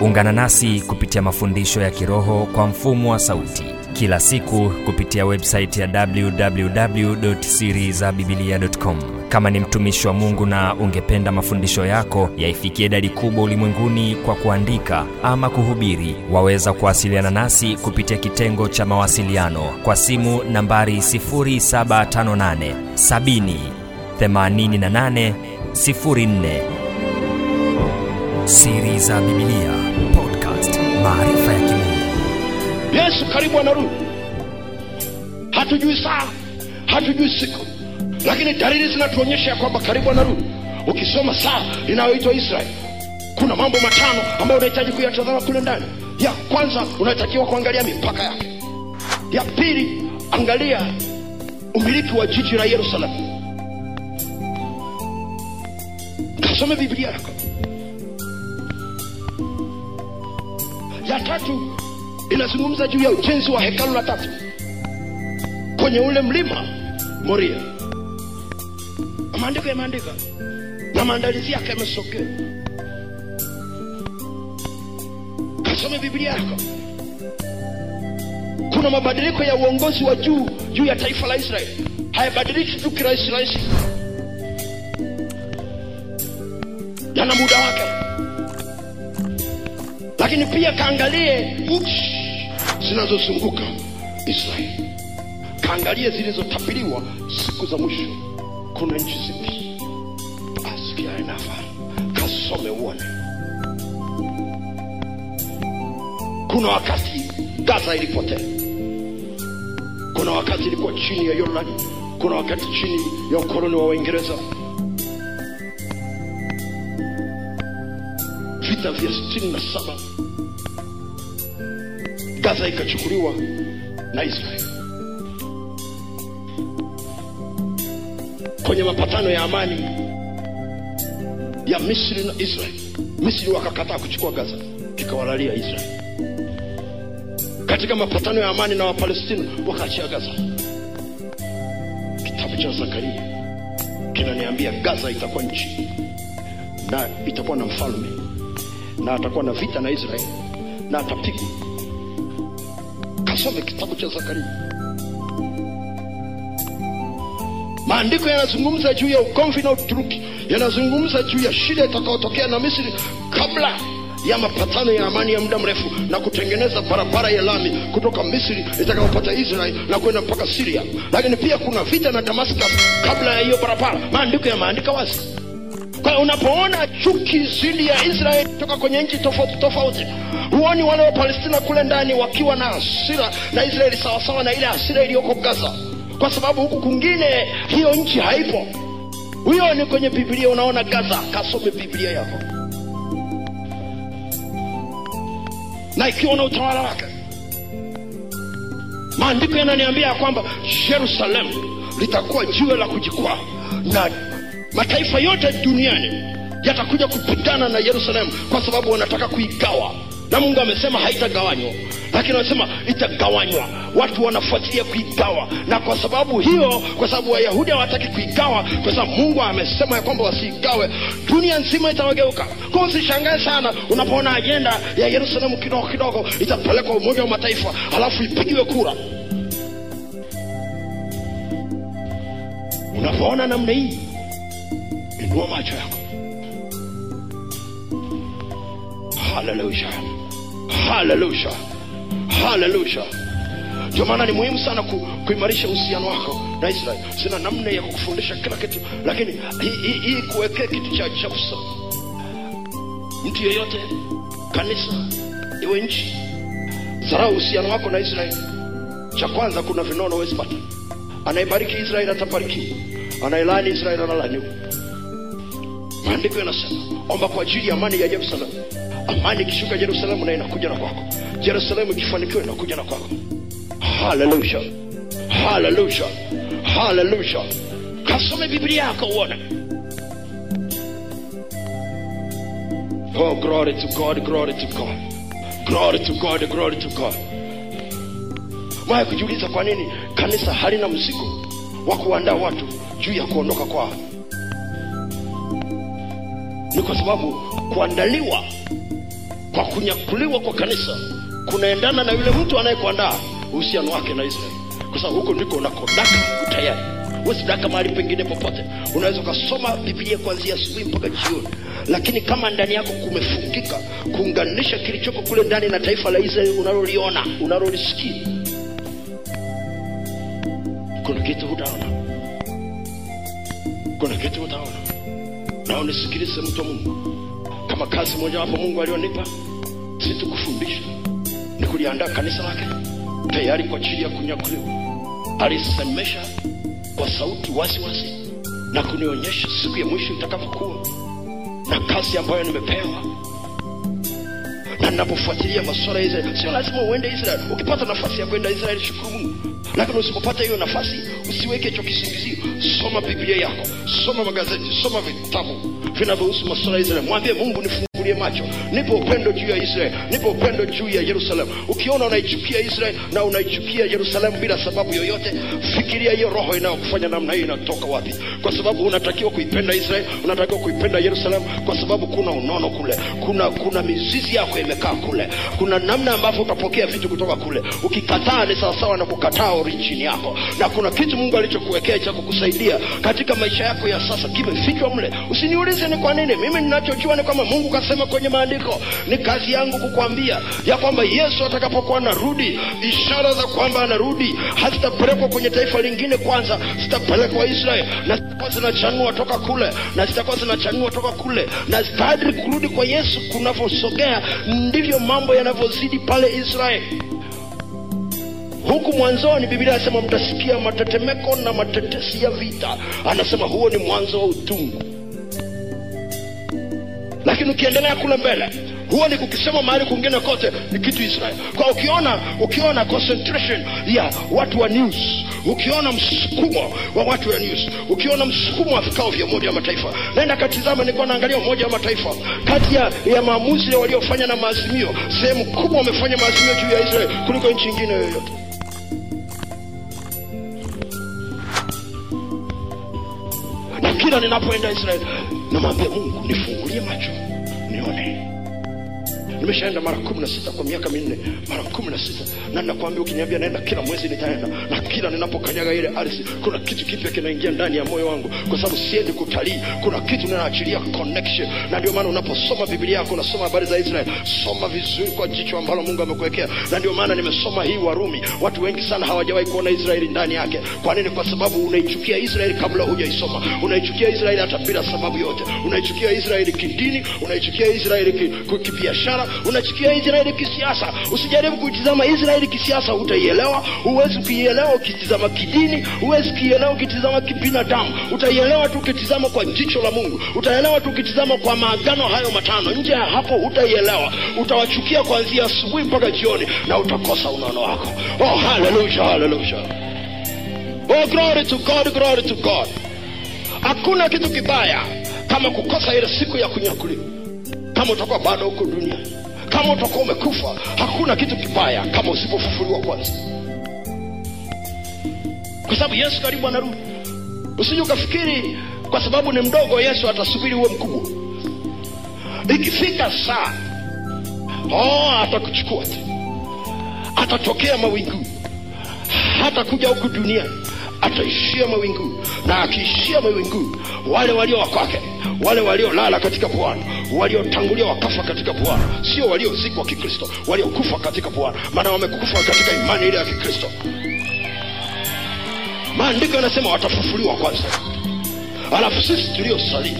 ungana nasi kupitia mafundisho ya kiroho kwa mfumo wa sauti. Kila siku kupitia websaiti ya www.sirizabibilia.com kama ni mtumishi wa mungu na ungependa mafundisho yako yaifikie idadi kubwa ulimwenguni kwa kuandika ama kuhubiri waweza kuwasiliana nasi kupitia kitengo cha mawasiliano kwa simu nambari 758 70 88 04 siri za Biblia podcast maarifa ya kimungu. Yesu karibu anarudi. Hatujui saa hatujui siku lakini dalili zinatuonyesha ya kwamba karibu anarudi. Ukisoma saa inayoitwa israeli kuna mambo matano ambayo unahitaji kuyatazama kule ndani. Ya kwanza unatakiwa kuangalia mipaka yake. Ya pili angalia umiliki wa jiji la yerusalemu. Kasome biblia yako ya tatu inazungumza juu ya ujenzi wa hekalu la tatu kwenye ule mlima moria. Maandiko yameandika na maandalizi yake yamesokea. Kasome biblia yako. Kuna mabadiliko ya uongozi wa juu juu ya taifa la israeli. Hayabadiliki tu kirahisi rahisi. Yana muda wake lakini pia kaangalie nchi zinazozunguka israeli. Kaangalie zilizotabiriwa siku za mwisho. Kuna nchi zipi? Asikia kasome uone. Kuna wakati gaza ilipotea kuna wakati ilikuwa chini ya yordani. Kuna wakati chini ya ukoloni wa waingereza vita vya sitini na saba gaza ikachukuliwa na israeli. Kwenye mapatano ya amani ya misri na israeli misri wakakataa kuchukua gaza ikawalalia israeli. Katika mapatano ya amani na wapalestina wakaachia gaza. Kitabu cha zakaria kinaniambia gaza itakuwa nchi na itakuwa na mfalme na atakuwa na vita na israeli na atapigwa kasome kitabu cha zakaria. Maandiko yanazungumza juu ya ugomvi na uturuki yanazungumza juu ya shida itakayotokea na misri kabla ya mapatano ya amani ya muda mrefu na kutengeneza barabara ya lami kutoka misri itakayopata israel na kwenda mpaka siria lakini pia kuna vita na damascus kabla ya hiyo barabara. Maandiko yameandika wazi kwa unapoona chuki dhidi ya israel toka kwenye nchi tofauti tofauti huoni wale wa palestina kule ndani wakiwa na hasira na israeli sawasawa na ile hasira iliyoko gaza. Kwa sababu huku kwingine hiyo nchi haipo. Huyo ni kwenye biblia unaona gaza kasome biblia yako. Na ikiwa na utawala wake maandiko yananiambia ya kwamba jerusalemu litakuwa jiwe la kujikwaa na mataifa yote duniani yatakuja kupigana na yerusalemu kwa sababu wanataka kuigawa. Na mungu amesema haitagawanywa lakini anasema itagawanywa. Watu wanafuatilia kuigawa. Na kwa sababu hiyo kwa sababu wayahudi hawataki kuigawa kwa sababu mungu amesema ya kwamba wasiigawe dunia nzima itawageuka. Kwa usishangae sana unapoona ajenda ya yerusalemu kidogo kidogo itapelekwa umoja wa mataifa halafu ipigiwe kura. Unapoona namna hii inua macho yako. Haleluya haleluya haleluya ndio maana ni muhimu sana ku, kuimarisha uhusiano wako na israeli. Sina namna ya kukufundisha kila kitu lakini hii hi, hi kuwekea kitu cha cha sana mtu yeyote kanisa iwe nchi zarau uhusiano wako na israeli. Cha kwanza kuna vinono wezipata anayebariki israeli atabariki anayelaani israeli analaniwa maandiko yanasema omba kwa ajili ya amani ya jerusalemu amani ikishuka jerusalemu na inakuja na kwako. Jerusalemu ikifanikiwa inakuja na kwako. Haleluya! Haleluya! Haleluya! Kasome biblia yako uone. Oh kujiuliza kwa nini kanisa halina mzigo wa kuandaa watu juu ya kuondoka kwao ni kwa sababu kuandaliwa kwa kunyakuliwa kwa kanisa kunaendana na yule mtu anayekuandaa uhusiano wake na israeli. Kwa sababu huko ndiko unakodaka utayari. Huwezi mahali pengine popote. Unaweza ukasoma biblia kuanzia asubuhi mpaka jioni. Lakini kama ndani yako kumefungika kuunganisha kilichoko kule ndani na taifa la israeli unaloliona unalolisikia kuna kitu utaona kuna kitu utaona na unisikilize mtu wa mungu. Kama kazi mojawapo mungu alionipa si tukufundisha ni kuliandaa kanisa lake tayari kwa ajili ya kunyakuliwa. Alisemesha kwa sauti waziwazi wazi na kunionyesha siku ya mwisho itakapokuwa. Na kazi ambayo nimepewa na ninapofuatilia masuala ya israeli sio lazima uende israeli. Ukipata nafasi ya kwenda israeli shukuru mungu. Lakini usipopata hiyo nafasi usiweke hicho kisingizio. Soma biblia yako soma magazeti soma vitabu vinavyohusu masuala ya israeli. Mwambie mungu nifungulie macho. Nipo upendo juu ya israeli. Nipo upendo juu ya yerusalemu. Ukiona unaichukia israeli na unaichukia yerusalemu bila sababu yoyote fikiria hiyo roho inayokufanya namna hiyo inatoka wapi. Kwa sababu unatakiwa kuipenda israeli unatakiwa kuipenda yerusalemu kwa sababu kuna unono kule. Kuna kuna mizizi yako imekaa kule. Kuna namna ambavyo utapokea vitu kutoka kule. Ukikataa ni sawasawa na kukataa orijini yako. Na kuna kitu mungu alichokuwekea cha kukusaidia katika maisha yako ya sasa kimefichwa mle. Usiniulize ni kwa nini. Mimi ninachojua ni kwamba mungu kasema kwenye maandiko ni kazi yangu kukwambia ya kwamba yesu atakapokuwa anarudi ishara za kwamba anarudi hazitapelekwa kwenye taifa lingine kwanza zitapelekwa israeli na zitakuwa zinachanua toka kule na zitakuwa zinachanua toka kule na kadri kurudi kwa yesu kunavyosogea ndivyo mambo yanavyozidi pale israeli. Huku mwanzoni biblia anasema mtasikia matetemeko na matetesi ya vita. Anasema huo ni mwanzo wa utungu lakini ukiendelea kule mbele huo ni kukisema mahali kwingine kote ni kitu israel kwa ukiona ukiona concentration ya watu wa news ukiona msukumo wa watu wa news ukiona msukumo wa vikao vya umoja wa mataifa. Naenda katizama nilikuwa naangalia umoja wa mataifa. Kati ya, ya maamuzi waliofanya na maazimio sehemu kubwa wamefanya maazimio juu ya israel kuliko nchi ingine yoyote na kila ninapoenda israeli namwambia mungu nifungulie macho. Nione nimeshaenda mara kumi na sita kwa miaka minne mara kumi na sita. Na nakwambia ukiniambia naenda kila mwezi nitaenda. Na kila ninapokanyaga ile ardhi kuna kitu kipya kinaingia ndani ya moyo wangu. Kwa sababu siendi kutalii kuna kitu ninaachilia connection. Na ndio maana unaposoma biblia yako unasoma habari za israel soma vizuri kwa jicho ambalo mungu amekuwekea. Na ndio maana nimesoma hii warumi. Watu wengi sana hawajawahi kuona israeli ndani yake. Kwa nini? Kwa sababu unaichukia israeli kabla hujaisoma. Unaichukia israeli hata bila sababu yote. Unaichukia israeli kidini unaichukia israeli kibiashara unachukia israeli kisiasa. Usijaribu kuitizama israeli kisiasa utaielewa. Huwezi kuielewa ukitizama kidini huwezi kuielewa ukitizama kibinadamu. Utaielewa tu ukitizama kwa jicho la mungu. Utaelewa tu ukitizama kwa maagano hayo matano. Nje ya hapo utaielewa. Utawachukia kuanzia asubuhi mpaka jioni na utakosa unono wako. Oh haleluya haleluya oh glory to god glory to god. Hakuna kitu kibaya kama kukosa ile siku ya kunyakuliwa. Kama utakuwa bado huko duniani kama utakuwa umekufa hakuna kitu kibaya kama usipofufuliwa kwanza. Kwa sababu yesu karibu anarudi. Usije ukafikiri kwa sababu ni mdogo yesu atasubiri uwe mkubwa. Ikifika saa oh, atakuchukua atatokea mawinguni hatakuja huku duniani ataishia mawinguni na akiishia mawinguni wale walio wakwake wale waliolala katika bwana waliotangulia wakafa katika bwana sio waliozikwa kikristo waliokufa katika bwana maana wamekufa katika imani ile ya kikristo. Maandiko yanasema watafufuliwa kwanza. Alafu sisi tuliosalia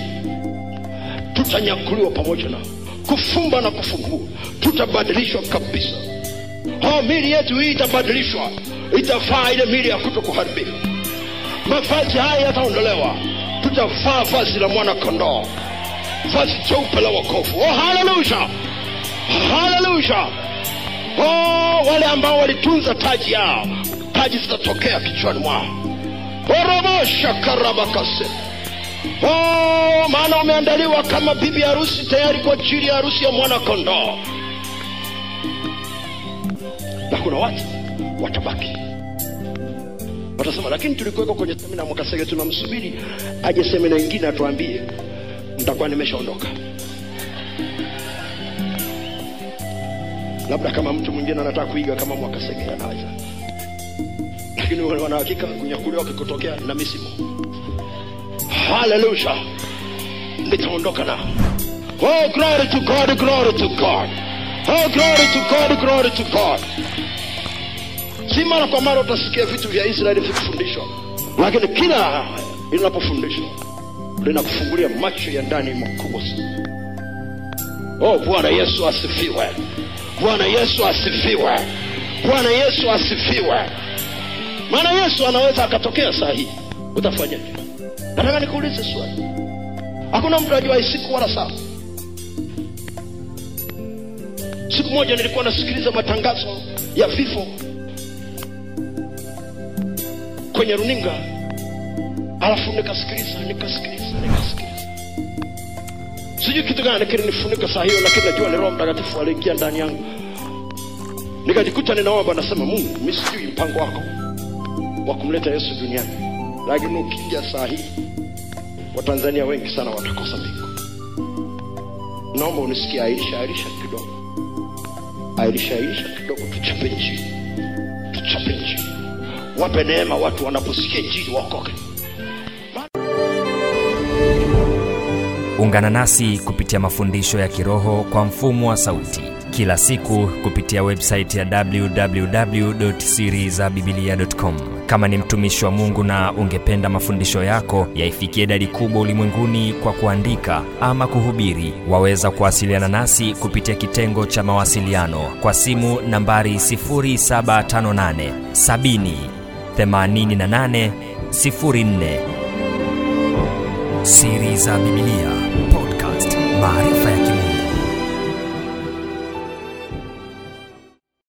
tutanyakuliwa pamoja nao. Kufumba na kufungua tutabadilishwa kabisa. Oh, mili yetu hii itabadilishwa. Itavaa ile mili ya kuto kuharibika mavazi haya yataondolewa. Tutavaa vazi la mwana kondoo. Vazi jeupe la wokovu. Oh, haleluya! Haleluya! Oh, wale ambao walitunza taji yao taji zitatokea kichwani mwao. Oromosha karabakase. Oh, maana umeandaliwa kama bibi harusi tayari kwa ajili ya harusi ya mwana kondoo. Na kuna watu watabaki watasema lakini tulikuweka kwenye semina mwakasege tunamsubiri aje semina ingine atuambie nitakuwa nimeshaondoka. Labda kama mtu mwingine anataka kuiga kama mwakasege anaweza. Lakini wanahakika kunyakuliwa kikutokea na misimu haleluya nitaondoka nao oh glory to god glory to god. Oh glory to god glory to god si mara kwa mara utasikia vitu vya israeli vikifundishwa lakini kila linapofundishwa linakufungulia macho ya ndani makubwa sana. Oh bwana yesu asifiwe. Bwana yesu asifiwe. Bwana yesu asifiwe. Maana yesu anaweza akatokea saa hii. Utafanyaje nataka nikuulize swali. Hakuna mtu ajua siku wala saa. Siku moja nilikuwa nasikiliza matangazo ya vifo kwenye runinga. Alafu nikasikiliza nikasikiliza nikasikiliza. Sijui kitu gani kilinifunika saa hiyo lakini najua ni roho mtakatifu aliingia ndani yangu. Nikajikuta ninaomba nasema mungu mi sijui mpango wako wa kumleta yesu duniani lakini ukija saa hii watanzania wengi sana watakosa mbingu. Naomba unisikia airisha airisha kidogo. Airisha airisha kidogo tuchape njini wape neema watu wanaposikia injili waokoke. Ungana nasi kupitia mafundisho ya kiroho kwa mfumo wa sauti kila siku kupitia websaiti ya www.sirizabibilia.com kama ni mtumishi wa mungu na ungependa mafundisho yako yaifikie idadi kubwa ulimwenguni kwa kuandika ama kuhubiri waweza kuwasiliana nasi kupitia kitengo cha mawasiliano kwa simu nambari 758 70 88 04 siri za bibilia podcast maarifa ya